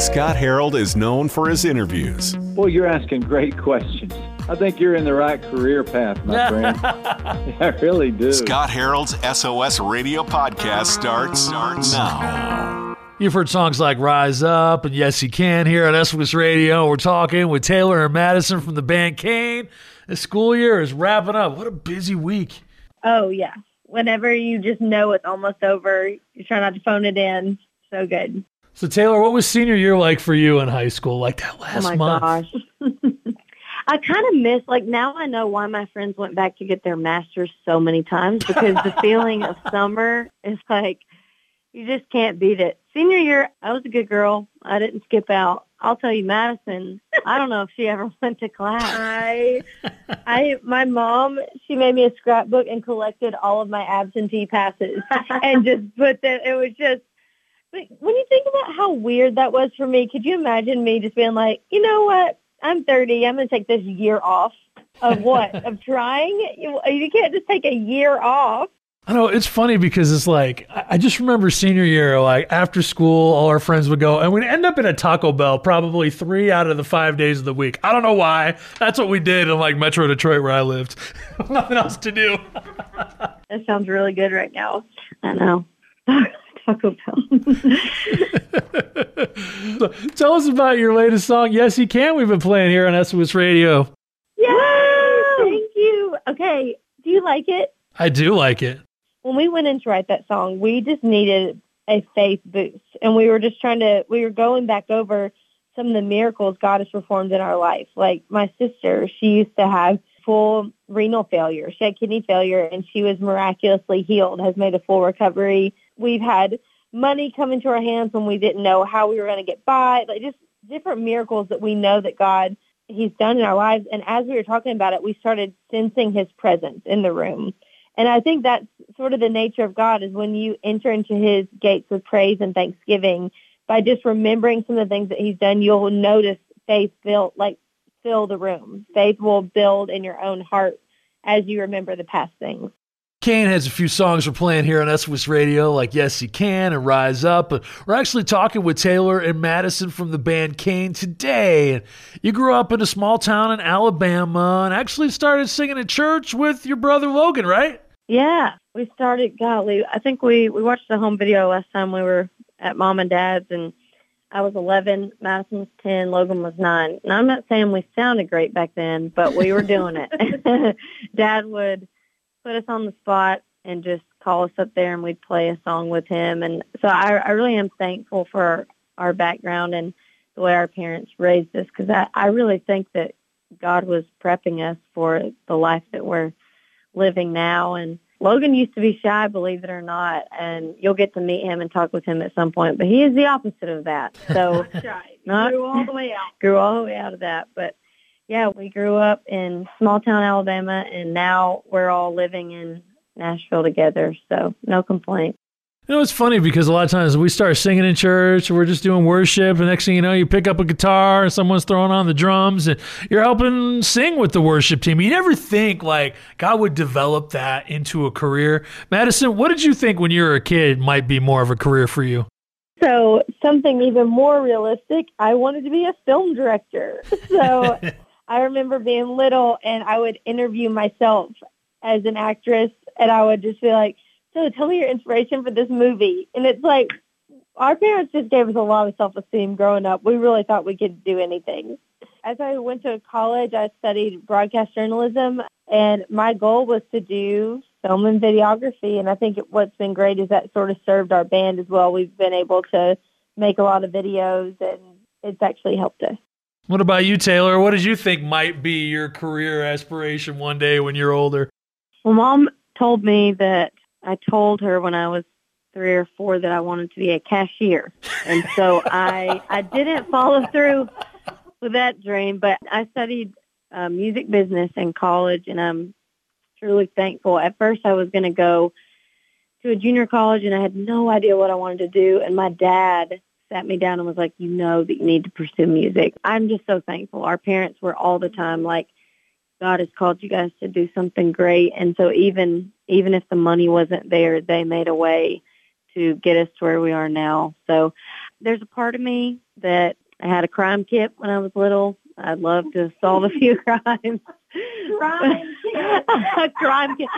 Scott Harold is known for his interviews. Well, you're asking great questions. I think you're in the right career path, my friend. I really do. Scott Harold's SOS Radio podcast starts, starts now. You've heard songs like Rise Up and Yes You Can here at SOS Radio. We're talking with Taylor and Madison from the band Cain. The school year is wrapping up. What a busy week. Oh, yeah. Whenever you just know it's almost over, you try not to phone it in. So good. So, Taylor, what was senior year like for you in high school? Like that Oh last my month? gosh. I kind of miss, like, now I know why my friends went back to get their masters so many times because the feeling of summer is like, you just can't beat it. Senior year, I was a good girl. I didn't skip out. I'll tell you, Madison, I don't know if she ever went to class. I, I, my mom, she made me a scrapbook and collected all of my absentee passes and just put that, it was just, but when you think about how weird that was for me, could you imagine me just being like, you know what? I'm 30. I'm going to take this year off of what? of trying? You, you can't just take a year off. I know it's funny because it's like I I just remember senior year, like after school, all our friends would go and we'd end up in a Taco Bell probably three out of the five days of the week. I don't know why. That's what we did in like Metro Detroit where I lived. Nothing else to do. That sounds really good right now. I know. Taco Bell. So, tell us about your latest song, Yes You Can. We've been playing here on SOS Radio. Yeah, Thank you. Okay. Do you like it? I do like it. when we went in to write that song, we just needed a faith boost. And we were just trying to, we were going back over some of the miracles God has performed in our life. Like my sister, she used to have full renal failure. She had kidney failure and she was miraculously healed, has made a full recovery. We've had money come into our hands when we didn't know how we were going to get by. Like just different miracles that we know that God He's done in our lives. And as we were talking about it, we started sensing His presence in the room. And I think that's sort of the nature of God is when you enter into his gates with praise and thanksgiving, by just remembering some of the things that he's done, you'll notice faith fill like fill the room. Faith will build in your own heart as you remember the past things. Cain has a few songs we're playing here on SOS Radio, like Yes You Can and Rise Up. We're actually talking with Taylor and Madison from the band Cain today. And you grew up in a small town in Alabama and actually started singing at church with your brother Logan, right? Yeah, we started. Golly, I think we we watched the home video last time we were at mom and dad's, and I was 11, Madison was 10, Logan was nine. Now I'm not saying we sounded great back then, but we were doing it. Dad would put us on the spot and just call us up there, and we'd play a song with him. And so I, I really am thankful for our background and the way our parents raised us, because I, I really think that God was prepping us for the life that we're living now. And Logan used to be shy, believe it or not, and you'll get to meet him and talk with him at some point. But he is the opposite of that. So not, grew all the way out. Grew all the way out of that. But yeah, we grew up in small town Alabama, and now we're all living in Nashville together. So no complaints. You know, it's funny because a lot of times we start singing in church, or we're just doing worship, and next thing you know, you pick up a guitar and someone's throwing on the drums, and you're helping sing with the worship team. You never think like God would develop that into a career. Madison, what did you think when you were a kid might be more of a career for you? So something even more realistic, I wanted to be a film director. So I remember being little and I would interview myself as an actress and I would just be like, so tell me your inspiration for this movie. And it's like, our parents just gave us a lot of self-esteem growing up. We really thought we could do anything. As I went to college, I studied broadcast journalism and my goal was to do film and videography. And I think what's been great is that sort of served our band as well. We've been able to make a lot of videos and it's actually helped us. What about you, Taylor? What did you think might be your career aspiration one day when you're older? Well, mom told me that I told her when I was three or four that I wanted to be a cashier. And so I, I didn't follow through with that dream, but I studied uh, music business in college and I'm truly thankful. At first I was going to go to a junior college and I had no idea what I wanted to do. And my dad sat me down and was like, you know that you need to pursue music. I'm just so thankful. Our parents were all the time like, God has called you guys to do something great. And so even even if the money wasn't there, they made a way to get us to where we are now. So there's a part of me that I had a crime kit when I was little. I'd love to solve a few crimes. Crime kit. crime kit.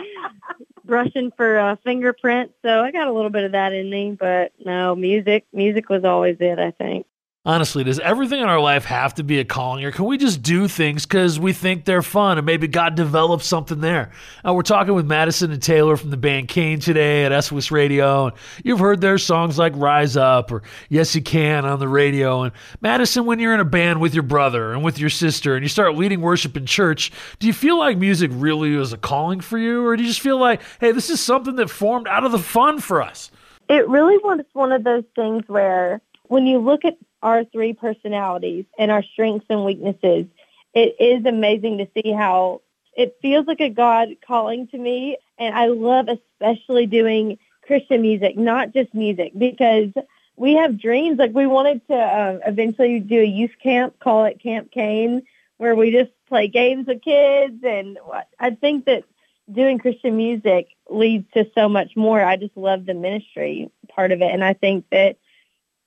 Brushing for uh, fingerprints. So I got a little bit of that in me, but no, music. Music was always it. I think. Honestly, does everything in our life have to be a calling, or can we just do things because we think they're fun and maybe God developed something there? Uh, we're talking with Madison and Taylor from the band Cain today at SOS Radio, and you've heard their songs like Rise Up or Yes You Can on the radio. And Madison, when you're in a band with your brother and with your sister and you start leading worship in church, do you feel like music really is a calling for you, or do you just feel like, hey, this is something that formed out of the fun for us? It really was one of those things where when you look at our three personalities and our strengths and weaknesses, it is amazing to see how it feels like a God calling to me. And I love especially doing Christian music, not just music, because we have dreams. Like we wanted to uh, eventually do a youth camp, call it Camp Cain, where we just play games with kids. And I think that doing Christian music leads to so much more. I just love the ministry part of it. And I think that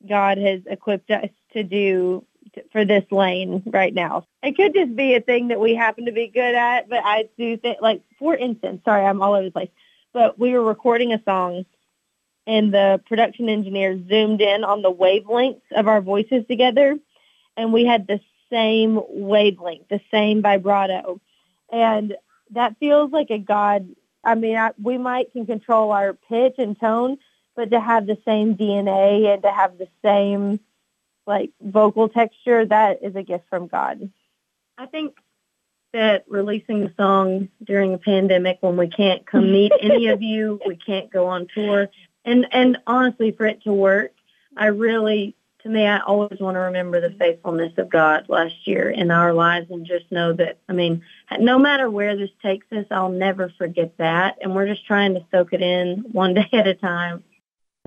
God has equipped us to do for this lane right now. It could just be a thing that we happen to be good at, but I do think, like, for instance, sorry, I'm all over the place, but we were recording a song and the production engineer zoomed in on the wavelengths of our voices together and we had the same wavelength, the same vibrato. And that feels like a God. I mean, I, we might can control our pitch and tone, but to have the same DNA and to have the same like vocal texture, that is a gift from God. I think that releasing the song during a pandemic when we can't come meet any of you, we can't go on tour, and and honestly, for it to work, I really, to me, I always want to remember the faithfulness of God last year in our lives, and just know that, I mean, no matter where this takes us, I'll never forget that, and we're just trying to soak it in one day at a time.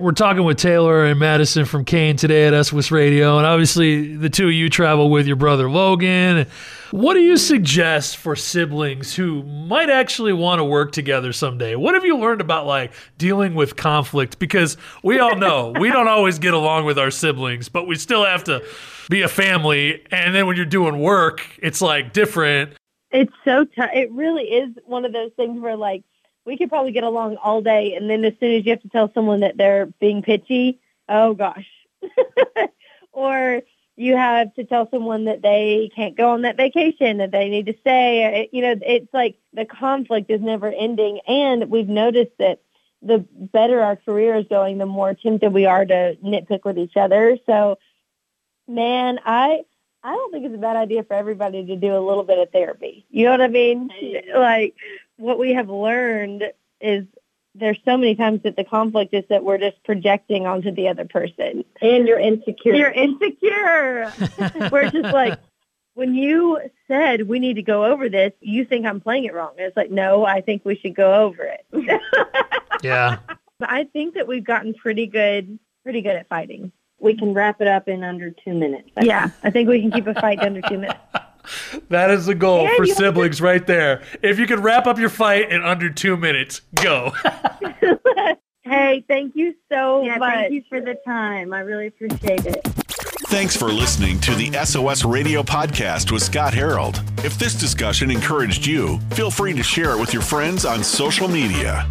We're talking with Taylor and Madison from Cain today at SOS Radio, and obviously the two of you travel with your brother Logan. What do you suggest for siblings who might actually want to work together someday? What have you learned about like dealing with conflict? Because we all know we don't always get along with our siblings, but we still have to be a family. And then when you're doing work, it's like different. It's so tough. It really is one of those things where like we could probably get along all day. And then as soon as you have to tell someone that they're being pitchy, oh gosh. or you have to tell someone that they can't go on that vacation, that they need to stay. You know, it's like the conflict is never ending. And we've noticed that the better our career is going, the more tempted we are to nitpick with each other. So, man, I I don't think it's a bad idea for everybody to do a little bit of therapy. You know what I mean? Like what we have learned is there's so many times that the conflict is that we're just projecting onto the other person. And you're insecure. You're insecure. we're just like, when you said we need to go over this, you think I'm playing it wrong. it's like, no, I think we should go over it. yeah. I think that we've gotten pretty good, pretty good at fighting. We can wrap it up in under two minutes. I yeah, think. I think we can keep a fight under two minutes. That is the goal and for siblings to- right there. If you can wrap up your fight in under two minutes, go. hey, thank you so yeah, much. Thank you for the time. I really appreciate it. Thanks for listening to the SOS Radio Podcast with Scott Harold. If this discussion encouraged you, feel free to share it with your friends on social media.